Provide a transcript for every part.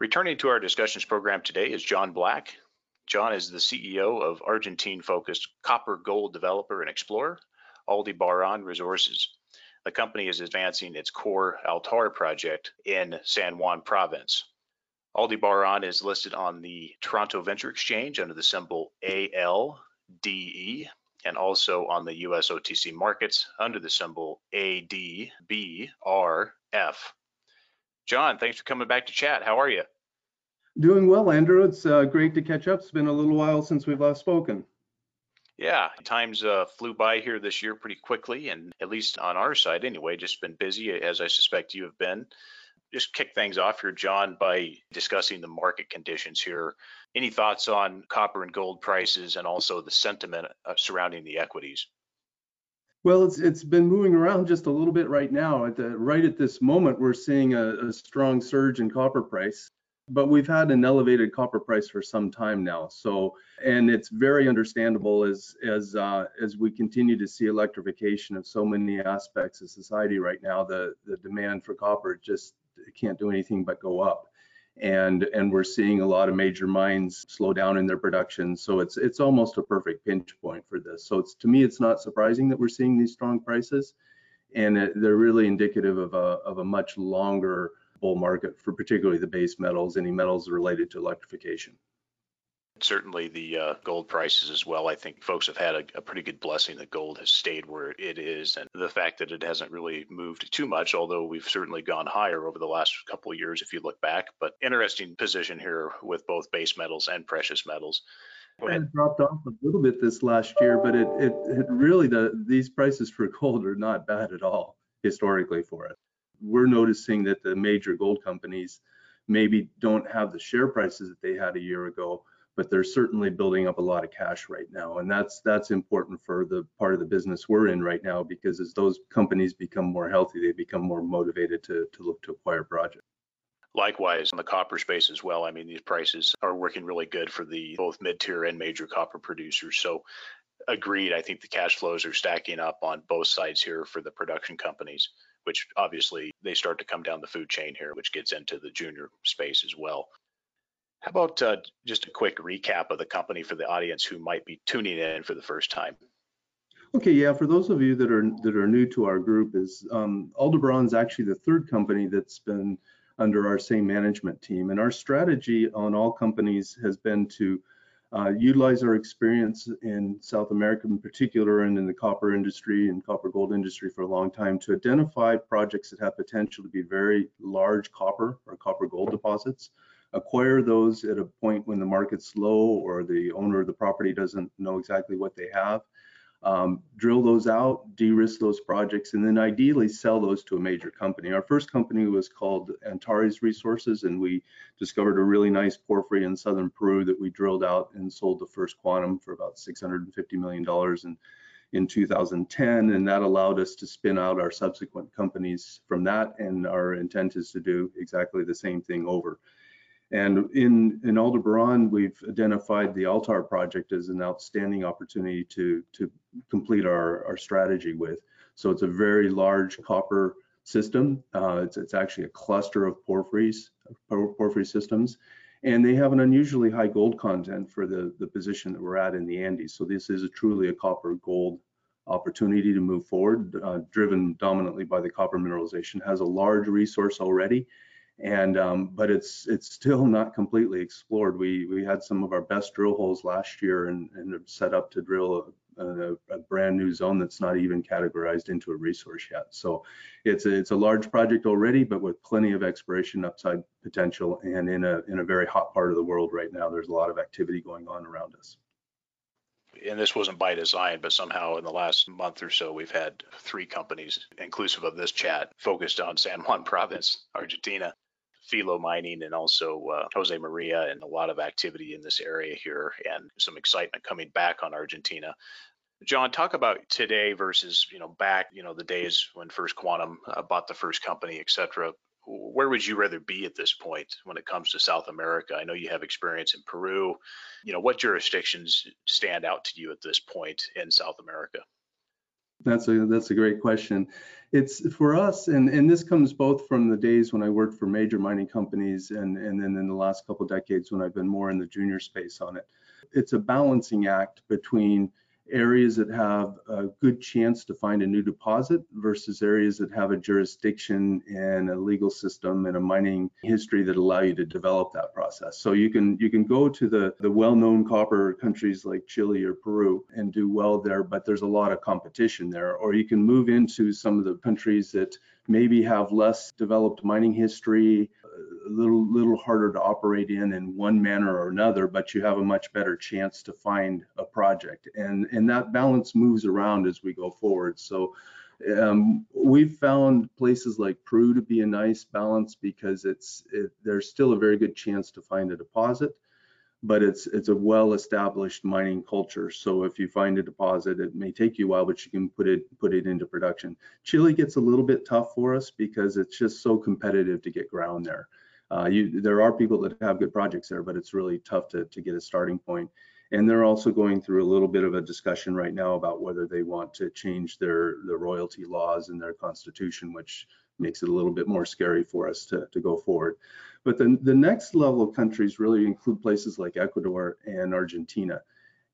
Returning to our discussions program today is John Black. John is the CEO of Argentine-focused copper gold developer and explorer, Aldebaran Resources. The company is advancing its core Altar project in San Juan province. Aldebaran is listed on the Toronto Venture Exchange under the symbol ALDE and also on the US OTC markets under the symbol ADBRF. John, thanks for coming back to chat. How are you? Doing well, Andrew. It's uh, great to catch up. It's been a little while since we've last spoken. Yeah, times uh, flew by here this year pretty quickly, and at least on our side anyway, just been busy, as I suspect you have been. Just kick things off here, John, by discussing the market conditions here. Any thoughts on copper and gold prices and also the sentiment uh, surrounding the equities? Well, it's it's been moving around just a little bit right now. At the, right at this moment, we're seeing a, a strong surge in copper price, but we've had an elevated copper price for some time now. So, and it's very understandable as as uh, as we continue to see electrification of so many aspects of society right now. The the demand for copper just can't do anything but go up and and we're seeing a lot of major mines slow down in their production. So it's it's almost a perfect pinch point for this. So it's to me it's not surprising that we're seeing these strong prices and it, they're really indicative of a of a much longer bull market for particularly the base metals any metals related to electrification certainly the uh, gold prices as well. I think folks have had a, a, pretty good blessing that gold has stayed where it is, and the fact that it hasn't really moved too much, although we've certainly gone higher over the last couple of years if you look back. But interesting position here with both base metals and precious metals. It dropped off a little bit this last year, but it, it, it really the these prices for gold are not bad at all historically for it. We're noticing that the major gold companies maybe don't have the share prices that they had a year ago, but they're certainly building up a lot of cash right now and that's that's important for the part of the business we're in right now because as those companies become more healthy they become more motivated to to look to acquire projects Likewise, in the copper space as well. I mean, these prices are working really good for the both mid-tier and major copper producers. So, agreed. I think the cash flows are stacking up on both sides here for the production companies, which obviously they start to come down the food chain here, which gets into the junior space as well. How about uh, just a quick recap of the company for the audience who might be tuning in for the first time? Okay, yeah. For those of you that are that are new to our group, is um, Aldebaran's actually the third company that's been under our same management team, and our strategy on all companies has been to uh, utilize our experience in South America, in particular, and in the copper industry and copper gold industry for a long time, to identify projects that have potential to be very large copper or copper gold deposits acquire those at a point when the market's low or the owner of the property doesn't know exactly what they have. Um, drill those out, de-risk those projects, and then ideally sell those to a major company. Our first company was called Antares Resources, and we discovered a really nice porphyry in southern Peru that we drilled out and sold the First Quantum for about $650 million in, in 2010, and that allowed us to spin out our subsequent companies from that, and our intent is to do exactly the same thing over. And in, in Aldebaran, we've identified the Altar project as an outstanding opportunity to, to complete our, our strategy with. So it's a very large copper system. Uh, it's, it's actually a cluster of porphyries, porphyry systems, and they have an unusually high gold content for the, the position that we're at in the Andes. So this is a truly a copper gold opportunity to move forward, uh, driven dominantly by the copper mineralization, has a large resource already, and um, but it's it's still not completely explored. We we had some of our best drill holes last year and, and set up to drill a, a, a, brand new zone that's not even categorized into a resource yet. So it's a, it's a large project already, but with plenty of exploration upside potential and in a in a very hot part of the world right now. There's a lot of activity going on around us and this wasn't by design, but somehow in the last month or so, we've had three companies, inclusive of this chat, focused on San Juan province, Argentina Filo Mining and also uh, Jose Maria, and a lot of activity in this area here, and some excitement coming back on Argentina. John, talk about today versus you know back you know the days when First Quantum uh, bought the first company, et cetera. Where would you rather be at this point when it comes to South America? I know you have experience in Peru. You know what jurisdictions stand out to you at this point in South America? That's a that's a great question. It's for us, and and this comes both from the days when I worked for major mining companies, and and then in the last couple decades when I've been more in the junior space on it. It's a balancing act between areas that have a good chance to find a new deposit versus areas that have a jurisdiction and a legal system and a mining history that allow you to develop that process. So you can you can go to the the well-known copper countries like Chile or Peru and do well there, but there's a lot of competition there. Or you can move into some of the countries that maybe have less developed mining history, a little little harder to operate in in one manner or another, but you have a much better chance to find a project. And and that balance moves around as we go forward. So um, we've found places like Peru to be a nice balance because it's it, there's still a very good chance to find a deposit but it's it's a well-established mining culture. So if you find a deposit, it may take you a while, but you can put it put it into production. Chile gets a little bit tough for us because it's just so competitive to get ground there. Uh, you, there are people that have good projects there, but it's really tough to, to get a starting point. And they're also going through a little bit of a discussion right now about whether they want to change their the royalty laws in their constitution, which makes it a little bit more scary for us to, to go forward. But the, the next level of countries really include places like Ecuador and Argentina.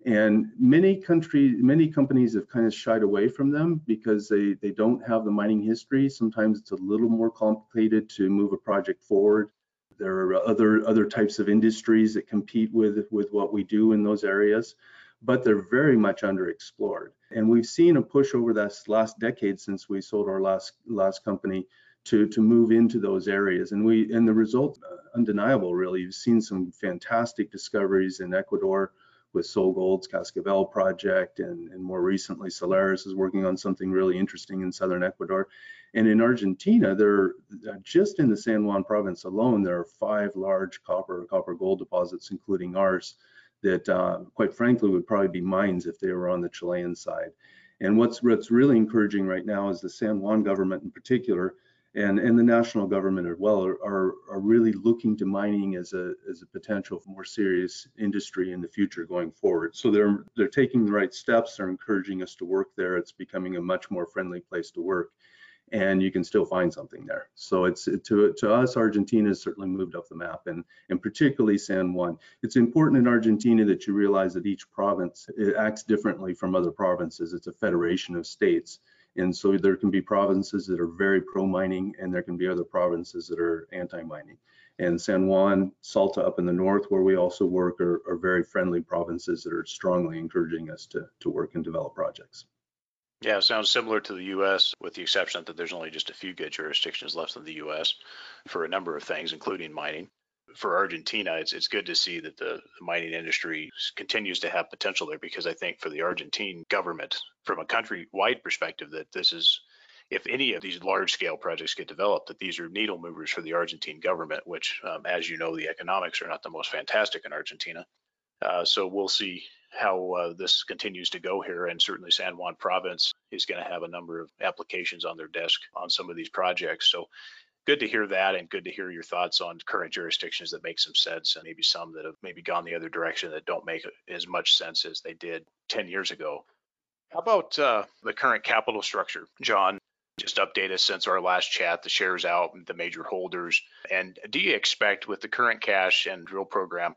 And many countries, many companies have kind of shied away from them because they, they don't have the mining history. Sometimes it's a little more complicated to move a project forward. There are other other types of industries that compete with with what we do in those areas, but they're very much underexplored. And we've seen a push over this last decade since we sold our last last company to to move into those areas. And we and the result uh, undeniable really. You've seen some fantastic discoveries in Ecuador with SolGold's Cascabel project, and, and more recently Solaris is working on something really interesting in southern Ecuador. And in Argentina, there uh, just in the San Juan province alone, there are five large copper copper gold deposits, including ours, that uh, quite frankly would probably be mines if they were on the Chilean side. And what's what's really encouraging right now is the San Juan government in particular and and the national government as well are, are, are really looking to mining as a as a potential more serious industry in the future going forward. So they're they're taking the right steps. They're encouraging us to work there. It's becoming a much more friendly place to work, and you can still find something there. So it's to to us, Argentina has certainly moved up the map, and and particularly San Juan. It's important in Argentina that you realize that each province acts differently from other provinces. It's a federation of states and so there can be provinces that are very pro mining and there can be other provinces that are anti mining. And San Juan, Salta up in the north where we also work are, are very friendly provinces that are strongly encouraging us to, to work and develop projects. Yeah, sounds similar to the U.S., with the exception that there's only just a few good jurisdictions left in the U.S. for a number of things, including mining for Argentina, it's it's good to see that the, the, mining industry continues to have potential there because I think for the Argentine government, from a country-wide perspective, that this is if any of these large-scale projects get developed, that these are needle movers for the Argentine government, which, um, as you know, the economics are not the most fantastic in Argentina. Uh, so we'll see how uh, this continues to go here. And certainly San Juan province is going to have a number of applications on their desk on some of these projects. So good to hear that and good to hear your thoughts on current jurisdictions that make some sense and maybe some that have maybe gone the other direction that don't make as much sense as they did 10 years ago. How about uh, the current capital structure, John? Just update us since our last chat, the shares out, the major holders. And do you expect with the current cash and drill program,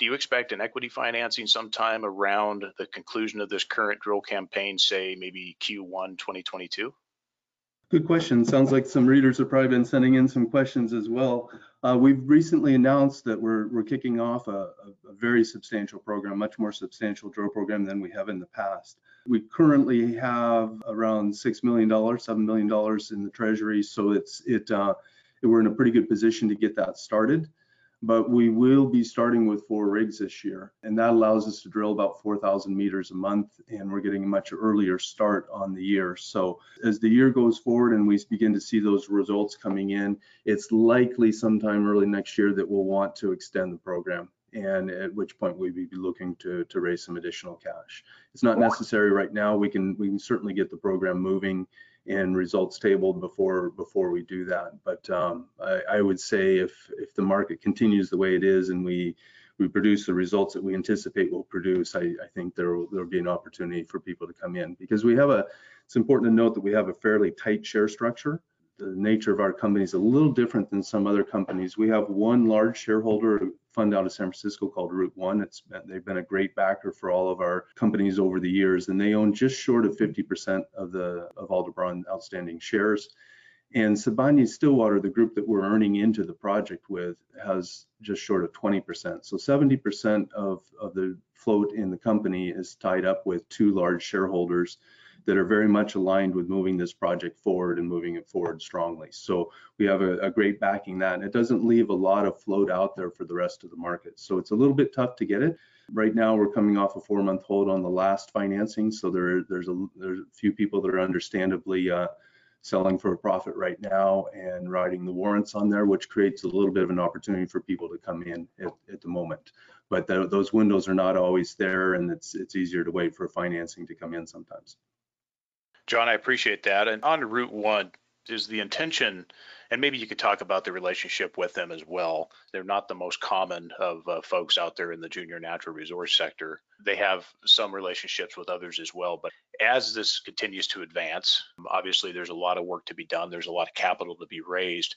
do you expect an equity financing sometime around the conclusion of this current drill campaign, say maybe Q1 2022? Good question. Sounds like some readers have probably been sending in some questions as well. Uh, we've recently announced that we're, we're kicking off a, a, very substantial program, much more substantial drill program than we have in the past. We currently have around $6 million, $7 million in the treasury. So it's it uh, we're in a pretty good position to get that started. But we will be starting with four rigs this year. And that allows us to drill about 4,000 meters a month. And we're getting a much earlier start on the year. So as the year goes forward and we begin to see those results coming in, it's likely sometime early next year that we'll want to extend the program and at which point we'd be looking to, to raise some additional cash. It's not necessary right now. We can we can certainly get the program moving and results tabled before before we do that. But um, I, I, would say if if the market continues the way it is and we we produce the results that we anticipate will produce, I, I think there will there'll be an opportunity for people to come in because we have a. It's important to note that we have a fairly tight share structure the nature of our company is a little different than some other companies. We have one large shareholder fund out of San Francisco called Route One. It's been, they've been a great backer for all of our companies over the years, and they own just short of 50% of the of Aldebaran outstanding shares. And Sibanye Stillwater, the group that we're earning into the project with, has just short of 20%. So 70% of, of the float in the company is tied up with two large shareholders that are very much aligned with moving this project forward and moving it forward strongly. So we have a, a, great backing that, and it doesn't leave a lot of float out there for the rest of the market. So it's a little bit tough to get it. Right now, we're coming off a four-month hold on the last financing, so there, there's a there's a few people that are understandably uh, selling for a profit right now and riding the warrants on there, which creates a little bit of an opportunity for people to come in at, at the moment. But the, those windows are not always there, and it's it's easier to wait for financing to come in sometimes. John, I appreciate that. And on Route One, is the intention, and maybe you could talk about the relationship with them as well. They're not the most common of uh, folks out there in the junior natural resource sector. They have some relationships with others as well. But as this continues to advance, obviously there's a lot of work to be done. There's a lot of capital to be raised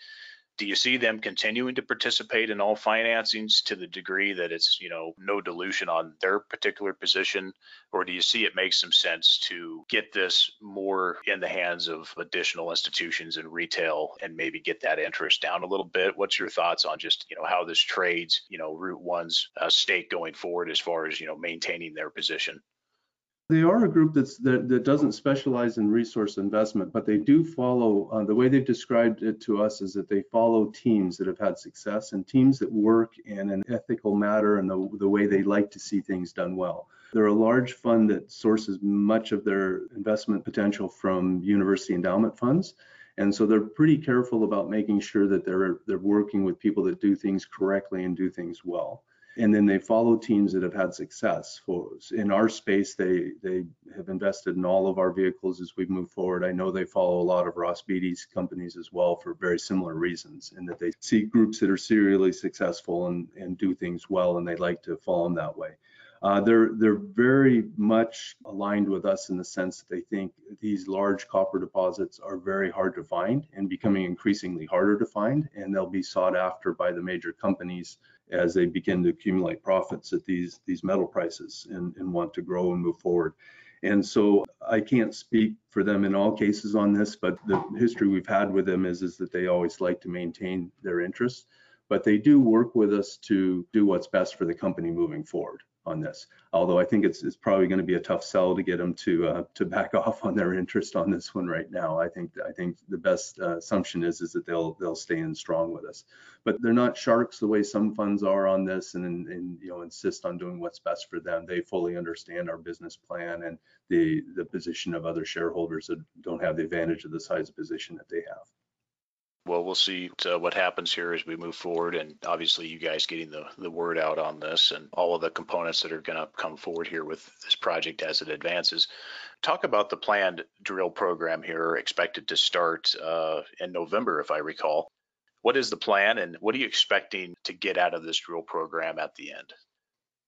do you see them continuing to participate in all financings to the degree that it's you know no dilution on their particular position? Or do you see it makes some sense to get this more in the hands of additional institutions and retail and maybe get that interest down a little bit? What's your thoughts on just you know how this trades you know Route One's uh, stake going forward as far as you know maintaining their position they are a group that's that, that doesn't specialize in resource investment, but they do follow uh, the way they've described it to us is that they follow teams that have had success and teams that work in an ethical matter and the, the way they like to see things done well. They're a large fund that sources much of their investment potential from university endowment funds. And so they're pretty careful about making sure that they're they're working with people that do things correctly and do things well and then they follow teams that have had success. In our space, they they have invested in all of our vehicles as we move forward. I know they follow a lot of Ross Beaty's companies as well for very similar reasons, in that they see groups that are serially successful and and do things well, and they like to follow them that way. Uh, they're they're very much aligned with us in the sense that they think these large copper deposits are very hard to find and becoming increasingly harder to find, and they'll be sought after by the major companies as they begin to accumulate profits at these these metal prices and, and want to grow and move forward. And so I can't speak for them in all cases on this, but the history we've had with them is, is that they always like to maintain their interests, but they do work with us to do what's best for the company moving forward on this. Although I think it's, it's probably going to be a tough sell to get them to uh, to back off on their interest on this one right now. I think I think the best uh, assumption is is that they'll they'll stay in strong with us. But they're not sharks the way some funds are on this, and, and you know insist on doing what's best for them. They fully understand our business plan and the the position of other shareholders that don't have the advantage of the size position that they have. Well, see uh, what happens here as we move forward, and obviously you guys getting the, the word out on this and all of the components that are going to come forward here with this project as it advances. Talk about the planned drill program here, expected to start uh, in November, if I recall. What is the plan, and what are you expecting to get out of this drill program at the end?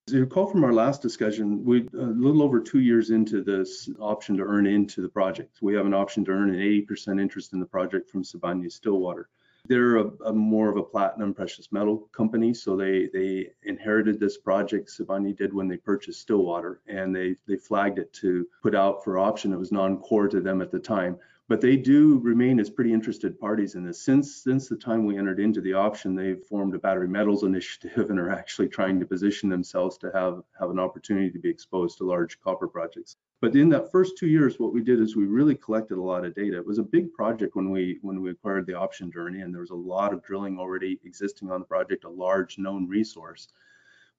You recall from our last discussion, we a little over two years into this option to earn into the project. We have an option to earn an 80% interest in the project from Sibanye Stillwater. They're a, a, more of a platinum precious metal company, so they they inherited this project. Sibanye did when they purchased Stillwater, and they they flagged it to put out for option. It was non-core to them at the time. But they do remain as pretty interested parties in this. Since since the time we entered into the option, they've formed a battery metals initiative and are actually trying to position themselves to have have an opportunity to be exposed to large copper projects. But in that first two years, what we did is we really collected a lot of data. It was a big project when we when we acquired the option journey, and there was a lot of drilling already existing on the project, a large known resource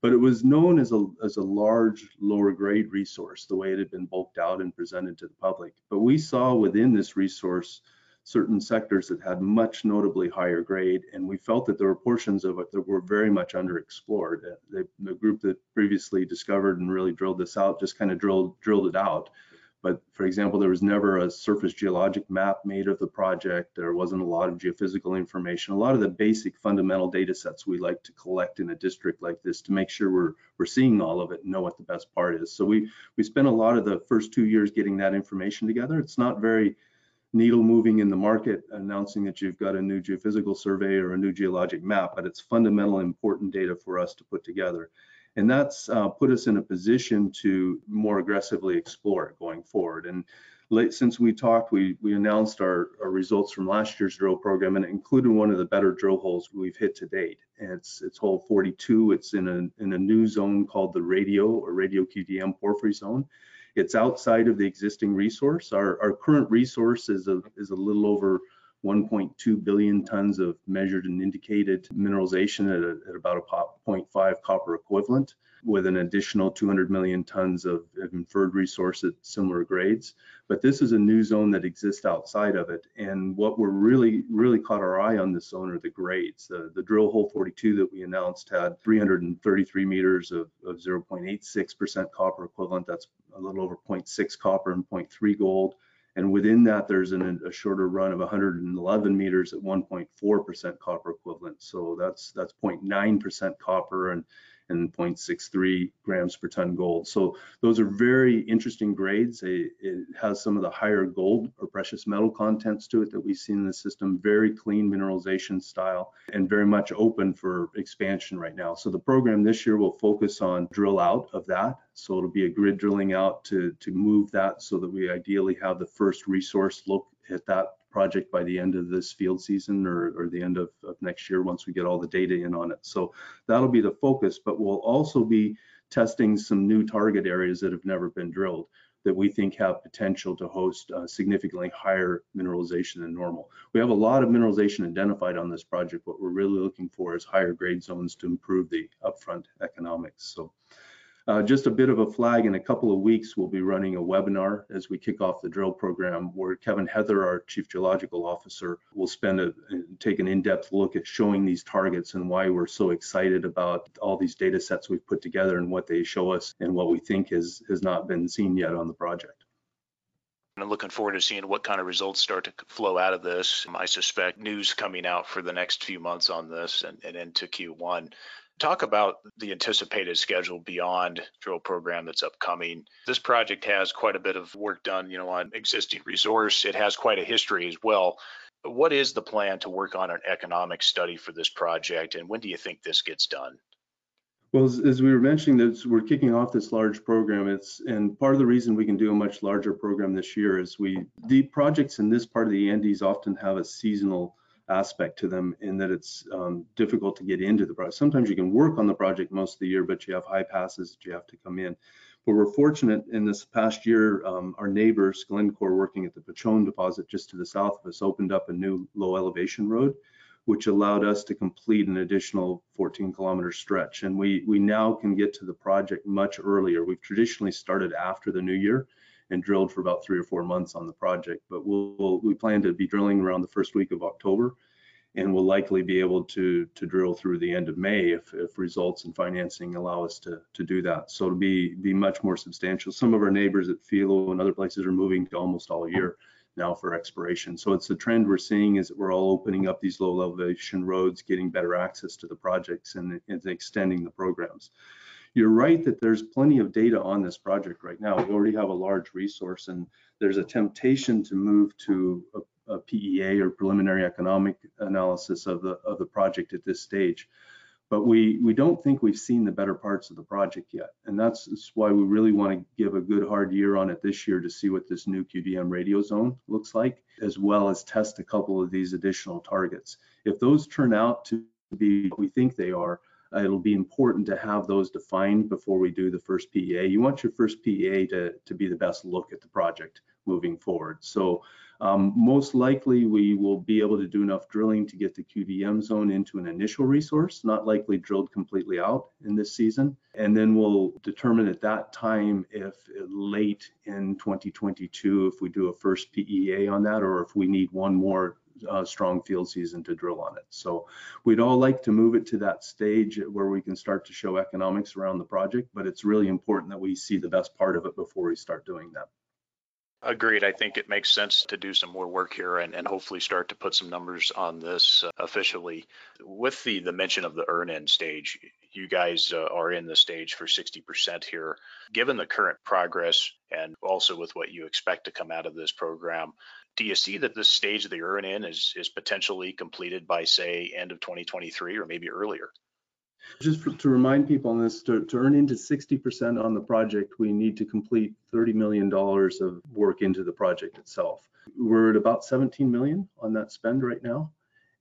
but it was known as a, as a large lower grade resource, the way it had been bulked out and presented to the public. But we saw within this resource certain sectors that had much notably higher grade, and we felt that there were portions of it that were very much underexplored. Uh, the, the group that previously discovered and really drilled this out just kind of drilled drilled it out but for example, there was never a surface geologic map made of the project. There wasn't a lot of geophysical information. A lot of the basic fundamental data sets we like to collect in a district like this to make sure we're we're seeing all of it and know what the best part is. So we we spent a lot of the first two years getting that information together. It's not very needle moving in the market announcing that you've got a new geophysical survey or a new geologic map, but it's fundamental important data for us to put together. And that's uh, put us in a position to more aggressively explore it going forward. And late since we talked, we, we announced our, our results from last year's drill program and it included one of the better drill holes we've hit to date. And it's, it's hole 42. It's in a, in a new zone called the radio or radio QDM porphyry zone. It's outside of the existing resource. Our, our current resource is a, is a little over 1.2 billion tons of measured and indicated mineralization at, a, at about a 0.5 copper equivalent with an additional 200 million tons of, inferred resource at similar grades. But this is a new zone that exists outside of it. And what we're really, really caught our eye on this zone are the grades. The, the drill hole 42 that we announced had 333 meters of, of 0.86% copper equivalent. That's a little over 0.6 copper and 0.3 gold. And within that, there's an, a shorter run of 111 meters at 1.4% copper equivalent. So that's that's 0.9% copper and and 0.63 grams per ton gold. So those are very interesting grades. It, it, has some of the higher gold or precious metal contents to it that we see in the system, very clean mineralization style and very much open for expansion right now. So the program this year will focus on drill out of that. So it'll be a grid drilling out to, to move that so that we ideally have the first resource look at that project by the end of this field season or, or the end of, of, next year once we get all the data in on it. So that'll be the focus, but we'll also be testing some new target areas that have never been drilled that we think have potential to host uh, significantly higher mineralization than normal. We have a lot of mineralization identified on this project. What we're really looking for is higher grade zones to improve the upfront economics. So uh, just a bit of a flag in a couple of weeks, we'll be running a webinar as we kick off the drill program where Kevin Heather, our Chief Geological Officer, will spend a, take an in-depth look at showing these targets and why we're so excited about all these data sets we've put together and what they show us and what we think is, has not been seen yet on the project. I'm looking forward to seeing what kind of results start to flow out of this. I suspect news coming out for the next few months on this and, and into Q1 Talk about the anticipated schedule beyond drill program that's upcoming. This project has quite a bit of work done, you know, on existing resource. It has quite a history as well. What is the plan to work on an economic study for this project, and when do you think this gets done? Well, as, as, we were mentioning, that we're kicking off this large program. It's and part of the reason we can do a much larger program this year is we the projects in this part of the Andes often have a seasonal aspect to them in that it's um, difficult to get into the project. Sometimes you can work on the project most of the year, but you have high passes that you have to come in. But we're fortunate in this past year, um, our neighbors, Glencore, working at the Pachon deposit just to the south of us, opened up a new low elevation road, which allowed us to complete an additional 14 kilometer stretch. And we, we now can get to the project much earlier. We've traditionally started after the new year and drilled for about three or four months on the project. But we'll, we plan to be drilling around the first week of October, and we'll likely be able to to drill through the end of May if, if results and financing allow us to to do that. So it'll be be much more substantial. Some of our neighbors at Filo and other places are moving to almost all year now for exploration. So it's the trend we're seeing is that we're all opening up these low elevation roads, getting better access to the projects and, and extending the programs you're right that there's plenty of data on this project right now. We already have a large resource and there's a temptation to move to a, a PEA or preliminary economic analysis of the of the project at this stage. but we we don't think we've seen the better parts of the project yet and that's, that's why we really want to give a good hard year on it this year to see what this new QDM radio zone looks like as well as test a couple of these additional targets if those turn out to be what we think they are it'll be important to have those defined before we do the first PEA. You want your first PEA to, to be the best look at the project moving forward. So um, most likely we will be able to do enough drilling to get the QDM zone into an initial resource, not likely drilled completely out in this season. And then we'll determine at that time if late in 2022, if we do a first PEA on that, or if we need one more uh, strong field season to drill on it. So we'd all like to move it to that stage where we can start to show economics around the project, but it's really important that we see the best part of it before we start doing that. Agreed. I think it makes sense to do some more work here and, and hopefully start to put some numbers on this uh, officially. With the, the mention of the earn in stage, you guys uh, are in the stage for 60% here. Given the current progress and also with what you expect to come out of this program, do you see that this stage of the earn in is, is potentially completed by, say, end of 2023 or maybe earlier? Just for, to remind people on this, to, to earn into 60% on the project, we need to complete $30 million of work into the project itself. We're at about 17 million on that spend right now.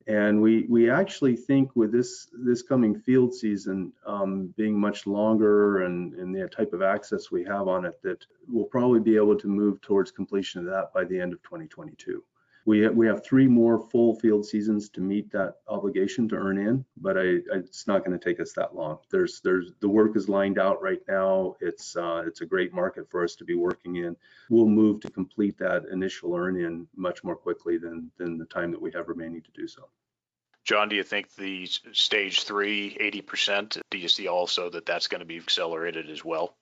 And we, we actually think with this, this coming field season um, being much longer and, and the type of access we have on it, that we'll probably be able to move towards completion of that by the end of 2022 we we have three more full field seasons to meet that obligation to earn in, but I, I it's not going to take us that long. There's there's the work is lined out right now. It's uh, it's a great market for us to be working in. We'll move to complete that initial earn in much more quickly than than the time that we have remaining to do so. John, do you think the stage three, 80%, do you see also that that's going to be accelerated as well?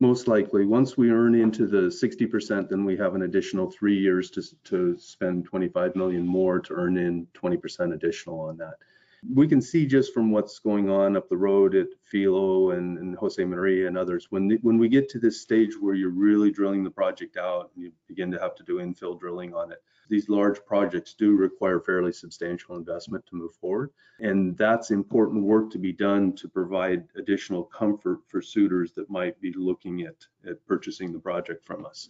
Most likely once we earn into the 60% then we have an additional three years to, to spend 25 million more to earn in 20% additional on that we can see just from what's going on up the road at Filo and, and Josemaria and others, when the, when we get to this stage where you're really drilling the project out and you begin to have to do infill drilling on it, these large projects do require fairly substantial investment to move forward. And that's important work to be done to provide additional comfort for suitors that might be looking at, at purchasing the project from us.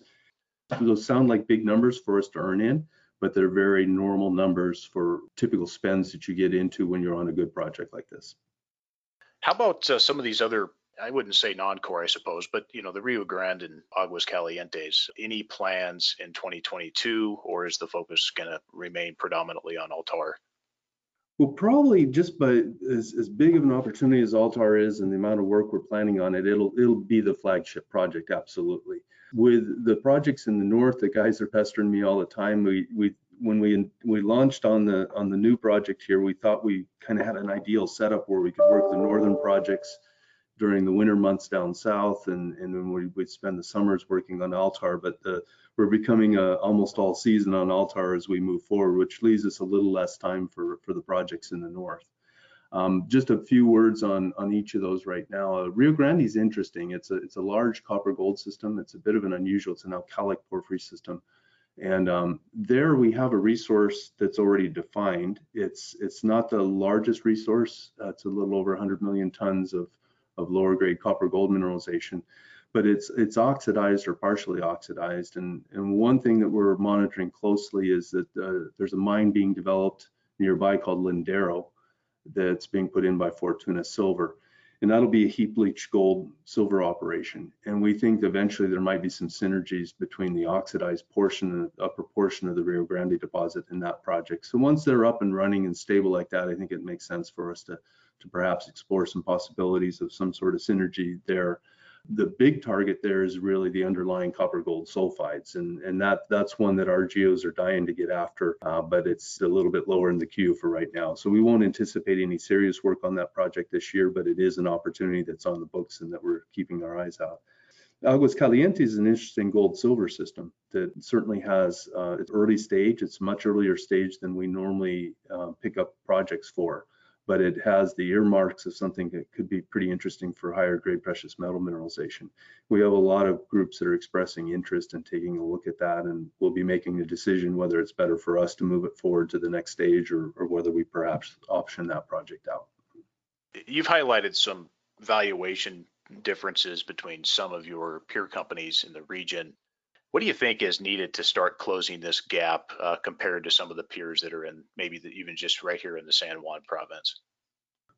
Those sound like big numbers for us to earn in, but they're very normal numbers for typical spends that you get into when you're on a good project like this. How about uh, some of these other I wouldn't say non-core, I suppose, but you know, the Rio Grande and Aguas Calientes. Any plans in 2022, or is the focus going to remain predominantly on Altar? Well, probably just by as, as big of an opportunity as Altar is and the amount of work we're planning on it, it'll it'll be the flagship project, absolutely. With the projects in the north, the guys are pestering me all the time. We we when we we launched on the on the new project here, we thought we kind of had an ideal setup where we could work the northern projects during the winter months down south, and and then we, would spend the summers working on Altar. But the, we're becoming a, almost all season on Altar as we move forward, which leaves us a little less time for for the projects in the north. Um, just a few words on on each of those right now. Uh, Rio Grande is interesting. It's a it's a large copper gold system. It's a bit of an unusual. It's an alkalic porphyry system. And um, there we have a resource that's already defined. It's it's not the largest resource. Uh, it's a little over 100 million tons of of lower grade copper gold mineralization, but it's it's oxidized or partially oxidized. And, and one thing that we're monitoring closely is that uh, there's a mine being developed nearby called Lindero that's being put in by Fortuna Silver. And that'll be a heap leach gold silver operation. And we think eventually there might be some synergies between the oxidized portion and the upper portion of the Rio Grande deposit in that project. So once they're up and running and stable like that, I think it makes sense for us to to perhaps explore some possibilities of some sort of synergy there. The big target there is really the underlying copper gold sulfides, and, and that that's one that our geos are dying to get after, uh, but it's a little bit lower in the queue for right now. So we won't anticipate any serious work on that project this year, but it is an opportunity that's on the books and that we're keeping our eyes out. Aguas Calientes is an interesting gold silver system that certainly has uh, its early stage. It's much earlier stage than we normally uh, pick up projects for but it has the earmarks of something that could be pretty interesting for higher grade precious metal mineralization. We have a lot of groups that are expressing interest in taking a look at that, and we'll be making a decision whether it's better for us to move it forward to the next stage or, or whether we perhaps option that project out. You've highlighted some valuation differences between some of your peer companies in the region. What do you think is needed to start closing this gap uh, compared to some of the peers that are in maybe the, even just right here in the San Juan province?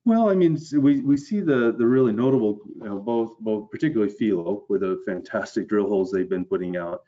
Well, I mean, we, we see the the really notable, you know, both both particularly Filo with the fantastic drill holes they've been putting out,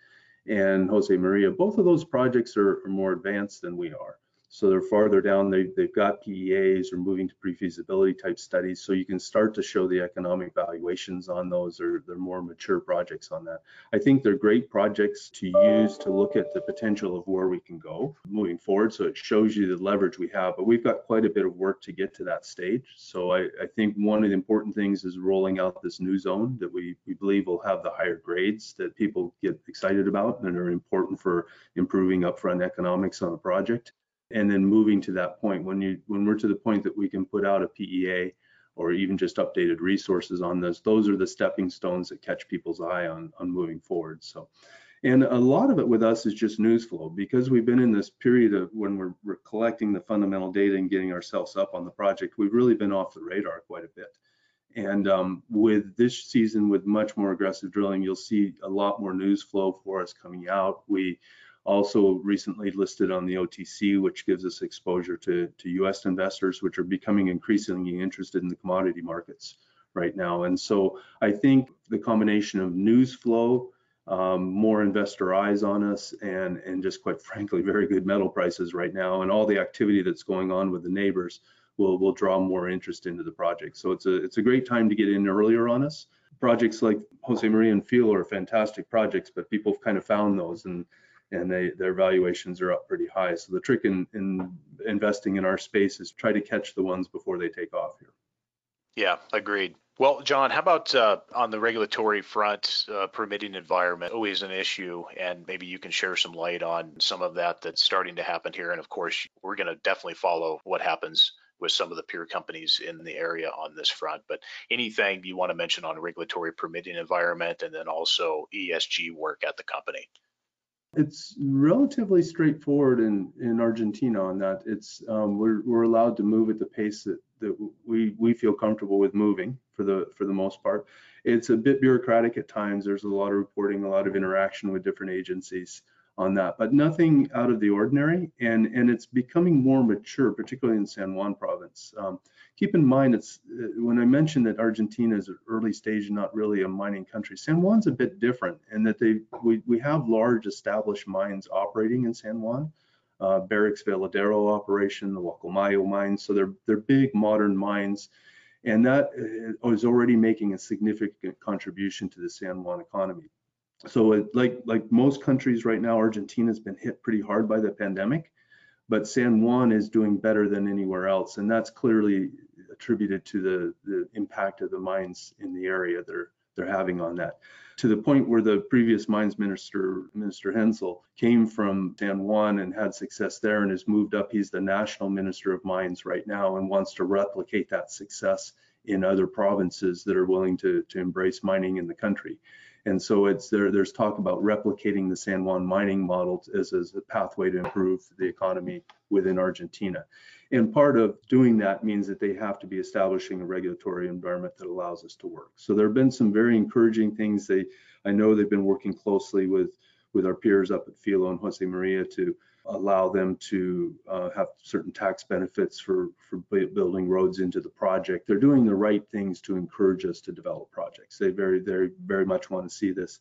and Jose Maria. Both of those projects are, are more advanced than we are. So they're farther down. They, they've got PEAs or moving to pre-feasibility type studies. So you can start to show the economic valuations on those or they're more mature projects on that. I think they're great projects to use to look at the potential of where we can go moving forward. So it shows you the leverage we have, but we've got quite a bit of work to get to that stage. So I, I think one of the important things is rolling out this new zone that we, we believe will have the higher grades that people get excited about and are important for improving upfront economics on a project and then moving to that point when you when we're to the point that we can put out a PEA or even just updated resources on this, those are the stepping stones that catch people's eye on on moving forward. So, and a lot of it with us is just news flow because we've been in this period of when we're, we're collecting the fundamental data and getting ourselves up on the project. We've really been off the radar quite a bit. And um, with this season, with much more aggressive drilling, you'll see a lot more news flow for us coming out. We also recently listed on the OTC, which gives us exposure to, to US investors, which are becoming increasingly interested in the commodity markets right now. And so I think the combination of news flow, um, more investor eyes on us, and, and just quite frankly, very good metal prices right now, and all the activity that's going on with the neighbors will, will draw more interest into the project. So it's a, it's a great time to get in earlier on us. Projects like Jose Maria and Filo are fantastic projects, but people have kind of found those and and they their valuations are up pretty high. So the trick in, in investing in our space is try to catch the ones before they take off here. Yeah, agreed. Well, John, how about uh, on the regulatory front, uh, permitting environment always an issue, and maybe you can share some light on some of that that's starting to happen here. And of course, we're going to definitely follow what happens with some of the peer companies in the area on this front. But anything you want to mention on regulatory permitting environment, and then also ESG work at the company? It's relatively straightforward in, in Argentina on that. It's um, we're, we're allowed to move at the pace that, that we, we feel comfortable with moving for the for the most part. It's a bit bureaucratic at times. There's a lot of reporting, a lot of interaction with different agencies on that, but nothing out of the ordinary. And and it's becoming more mature, particularly in San Juan province. Um, keep in mind, it's uh, when I mentioned that Argentina is an early stage and not really a mining country. San Juan's a bit different in that they we we have large established mines operating in San Juan. Uh, Barrick's Veladero operation, the Gualcamayo mines. So they're they're big modern mines, and that uh, already making a significant contribution to the San Juan economy so it, like like most countries right now, Argentina's been hit pretty hard by the pandemic, but San Juan is doing better than anywhere else, and that's clearly attributed to the the impact of the mines in the area they're they're having on that. To the point where the previous mines minister, Minister Hensel, came from San Juan and had success there and has moved up. He's the national minister of mines right now and wants to replicate that success in other provinces that are willing to, to embrace mining in the country. And so it's there. There's talk about replicating the San Juan mining model as, as a pathway to improve the economy within Argentina. And part of doing that means that they have to be establishing a regulatory environment that allows us to work. So there have been some very encouraging things. They, I know they've been working closely with with our peers up at Filo and Jose Maria to allow them to uh, have certain tax benefits for, for building roads into the project. They're doing the right things to encourage us to develop projects. They very, very, very much want to see this.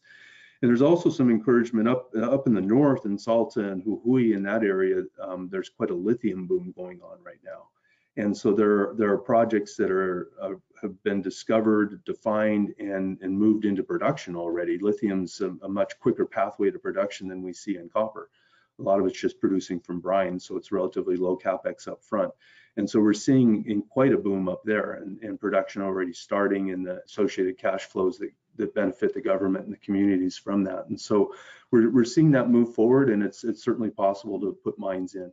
And there's also some encouragement up up in the north in Salta and Jujuy in that area. Um, there's quite a lithium boom going on right now, and so there there are projects that are uh, have been discovered, defined, and and moved into production already. Lithium's a, a much quicker pathway to production than we see in copper. A lot of it's just producing from brine, so it's relatively low capex up front. And so we're seeing in quite a boom up there and, and production already starting and the associated cash flows that, that benefit the government and the communities from that. And so we're, we're seeing that move forward and it's, it's certainly possible to put mines in.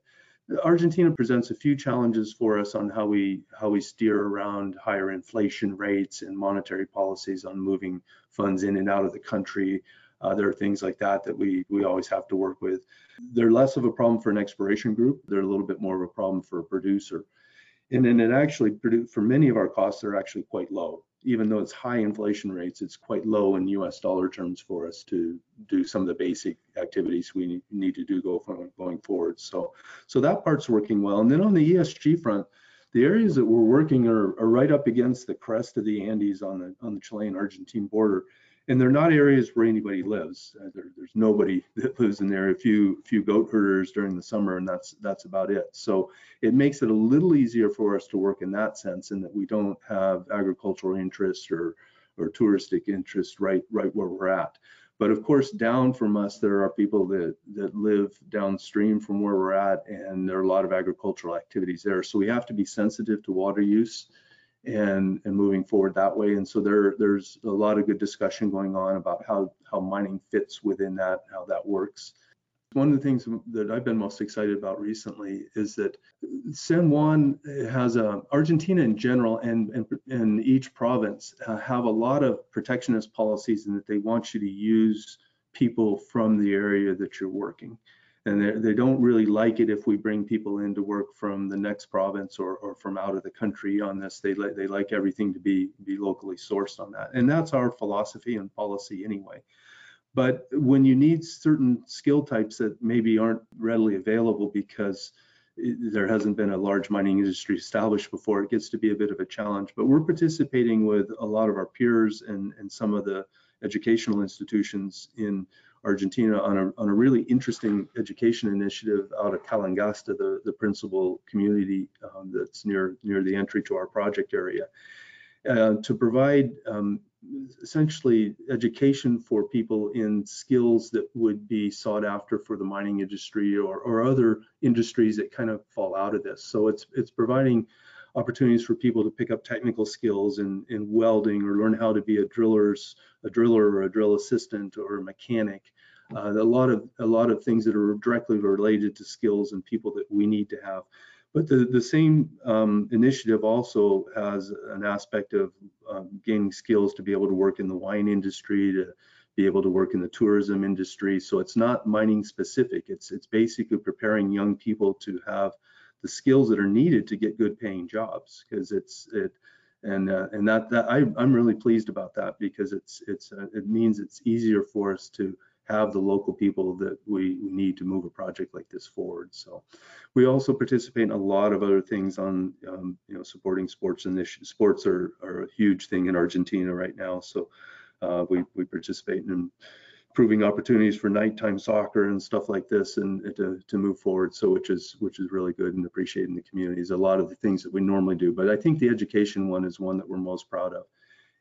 Argentina presents a few challenges for us on how we how we steer around higher inflation rates and monetary policies on moving funds in and out of the country. Uh, there are things like that that we we always have to work with. They're less of a problem for an exploration group. They're a little bit more of a problem for a producer. And then it actually for many of our costs, they're actually quite low. Even though it's high inflation rates, it's quite low in US dollar terms for us to do some of the basic activities we need to do going forward. So, so that part's working well. And then on the ESG front, the areas that we're working are, are right up against the crest of the Andes on the on the Chilean-Argentine border and they're not areas where anybody lives. Uh, there, there's nobody that lives in there. A few few goat herders during the summer, and that's that's about it. So it makes it a little easier for us to work in that sense, in that we don't have agricultural interest or or touristic interest right right where we're at. But of course, down from us, there are people that that live downstream from where we're at, and there are a lot of agricultural activities there. So we have to be sensitive to water use and and moving forward that way. And so there there's a lot of good discussion going on about how how mining fits within that, how that works. One of the things that I've been most excited about recently is that San Juan has a Argentina in general and and, and each province uh, have a lot of protectionist policies and that they want you to use people from the area that you're working and they don't really like it if we bring people in to work from the next province or, or from out of the country on this. They like they like everything to be be locally sourced on that, and that's our philosophy and policy anyway. But when you need certain skill types that maybe aren't readily available because there hasn't been a large mining industry established before, it gets to be a bit of a challenge. But we're participating with a lot of our peers and, and some of the educational institutions in Argentina on a, on a really interesting education initiative out of Calingasta, the, the principal community um, that's near, near the entry to our project area, uh, to provide um, essentially education for people in skills that would be sought after for the mining industry or, or other industries that kind of fall out of this. So it's, it's providing opportunities for people to pick up technical skills in, in welding or learn how to be a driller's a driller or a drill assistant or a mechanic. Uh, a lot of a lot of things that are directly related to skills and people that we need to have. But the, the same um, initiative also has an aspect of um, gaining skills to be able to work in the wine industry, to be able to work in the tourism industry. So it's not mining specific. It's it's basically preparing young people to have the skills that are needed to get good paying jobs because it's it and uh, and that that I, I'm really pleased about that because it's it's uh, it means it's easier for us to have the local people that we, need to move a project like this forward. So we also participate in a lot of other things on um, you know supporting sports initiatives. Sports are, are a huge thing in Argentina right now. So uh, we we participate in improving opportunities for nighttime soccer and stuff like this and to, to move forward so which is which is really good and appreciated in the communities a lot of the things that we normally do but i think the education one is one that we're most proud of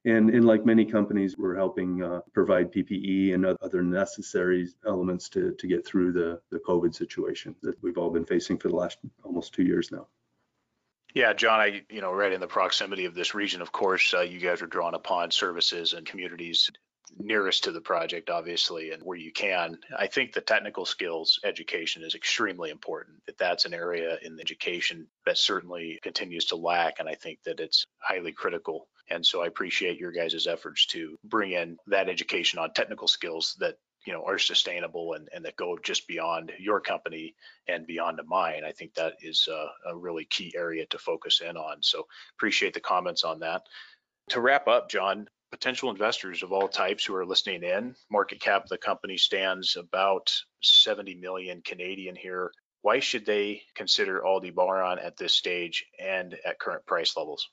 and, and like many companies we're helping uh, provide ppe and other necessary elements to, to get through the, the covid situation that we've all been facing for the last almost two years now yeah, John, I, you know, right in the proximity of this region, of course, uh, you guys are drawn upon services and communities nearest to the project, obviously, and where you can. I think the technical skills education is extremely important. That that's an area in education that certainly continues to lack, and I think that it's highly critical. And so I appreciate your guys' efforts to bring in that education on technical skills that you know are sustainable and, and that go just beyond your company and beyond mine. I think that is a, a really key area to focus in on. So appreciate the comments on that. To wrap up, John, potential investors of all types who are listening in. Market cap of the company stands about 70 million Canadian here. Why should they consider Aldebaran at this stage and at current price levels?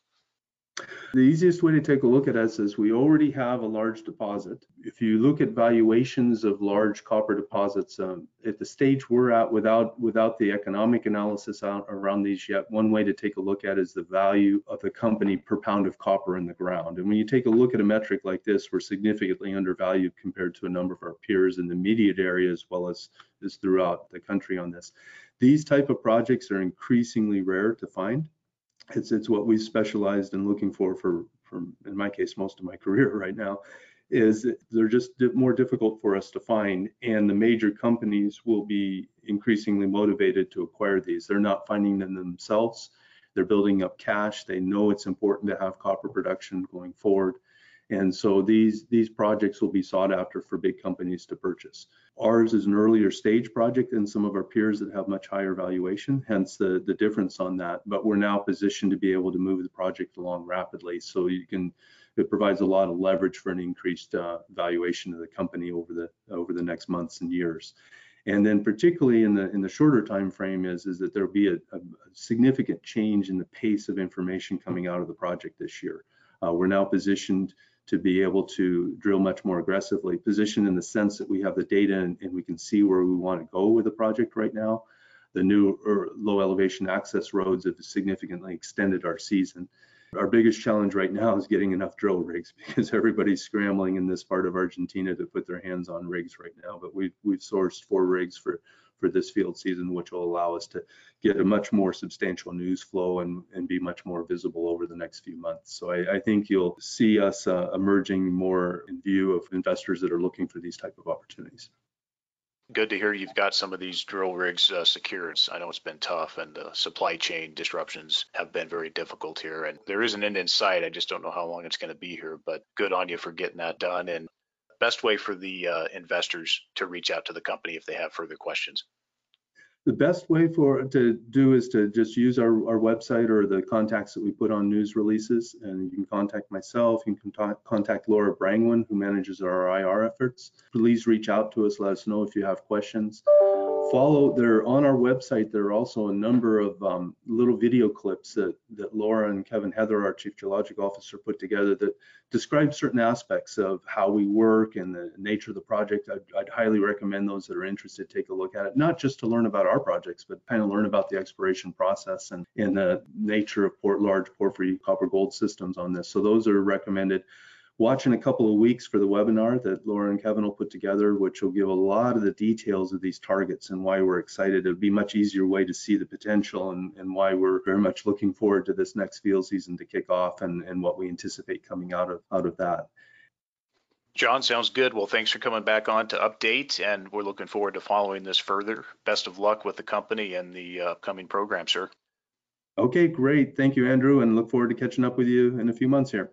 The easiest way to take a look at us is we already have a large deposit. If you look at valuations of large copper deposits, um, at the stage we're at without without the economic analysis out around these yet, one way to take a look at is the value of the company per pound of copper in the ground. And when you take a look at a metric like this, we're significantly undervalued compared to a number of our peers in the immediate area as well as, as throughout the country on this. These type of projects are increasingly rare to find it's it's what we specialized in looking for for for in my case most of my career right now is they're just more difficult for us to find and the major companies will be increasingly motivated to acquire these. They're not finding them themselves. They're building up cash. They know it's important to have copper production going forward And so these, these projects will be sought after for big companies to purchase. Ours is an earlier stage project than some of our peers that have much higher valuation, hence the, the difference on that. But we're now positioned to be able to move the project along rapidly. So you can, it provides a lot of leverage for an increased uh, valuation of the company over the, over the next months and years. And then particularly in the in the shorter time frame is is that there'll be a, a significant change in the pace of information coming out of the project this year. Uh, we're now positioned to be able to drill much more aggressively, positioned in the sense that we have the data and, and we can see where we want to go with the project right now. The new low elevation access roads have significantly extended our season. Our biggest challenge right now is getting enough drill rigs because everybody's scrambling in this part of Argentina to put their hands on rigs right now. But we've we've sourced four rigs for for this field season, which will allow us to get a much more substantial news flow and, and be much more visible over the next few months. So I, I think you'll see us uh, emerging more in view of investors that are looking for these type of opportunities good to hear you've got some of these drill rigs uh, secured. I know it's been tough and the supply chain disruptions have been very difficult here. And there is an end in sight. I just don't know how long it's going to be here, but good on you for getting that done. And best way for the uh, investors to reach out to the company if they have further questions. The best way for to do is to just use our, our website or the contacts that we put on news releases and you can contact myself you can contact, contact laura brangwyn who manages our ir efforts. Please reach out to us let us know if you have questions follow there on our website there are also a number of um, little video clips that that laura and kevin heather our chief geologic officer put together that describe certain aspects of how we work and the nature of the project I'd, I'd highly recommend those that are interested take a look at it not just to learn about our projects, but kind of learn about the exploration process and, and the nature of port large porphyry copper gold systems on this. So those are recommended. Watch in a couple of weeks for the webinar that Laura and Kevin will put together, which will give a lot of the details of these targets and why we're excited. It'll be a much easier way to see the potential and, and why we're very much looking forward to this next field season to kick off and, and what we anticipate coming out of out of that. John, sounds good. Well, thanks for coming back on to update, and we're looking forward to following this further. Best of luck with the company and the uh, upcoming program, sir. Okay, great. Thank you, Andrew, and look forward to catching up with you in a few months here.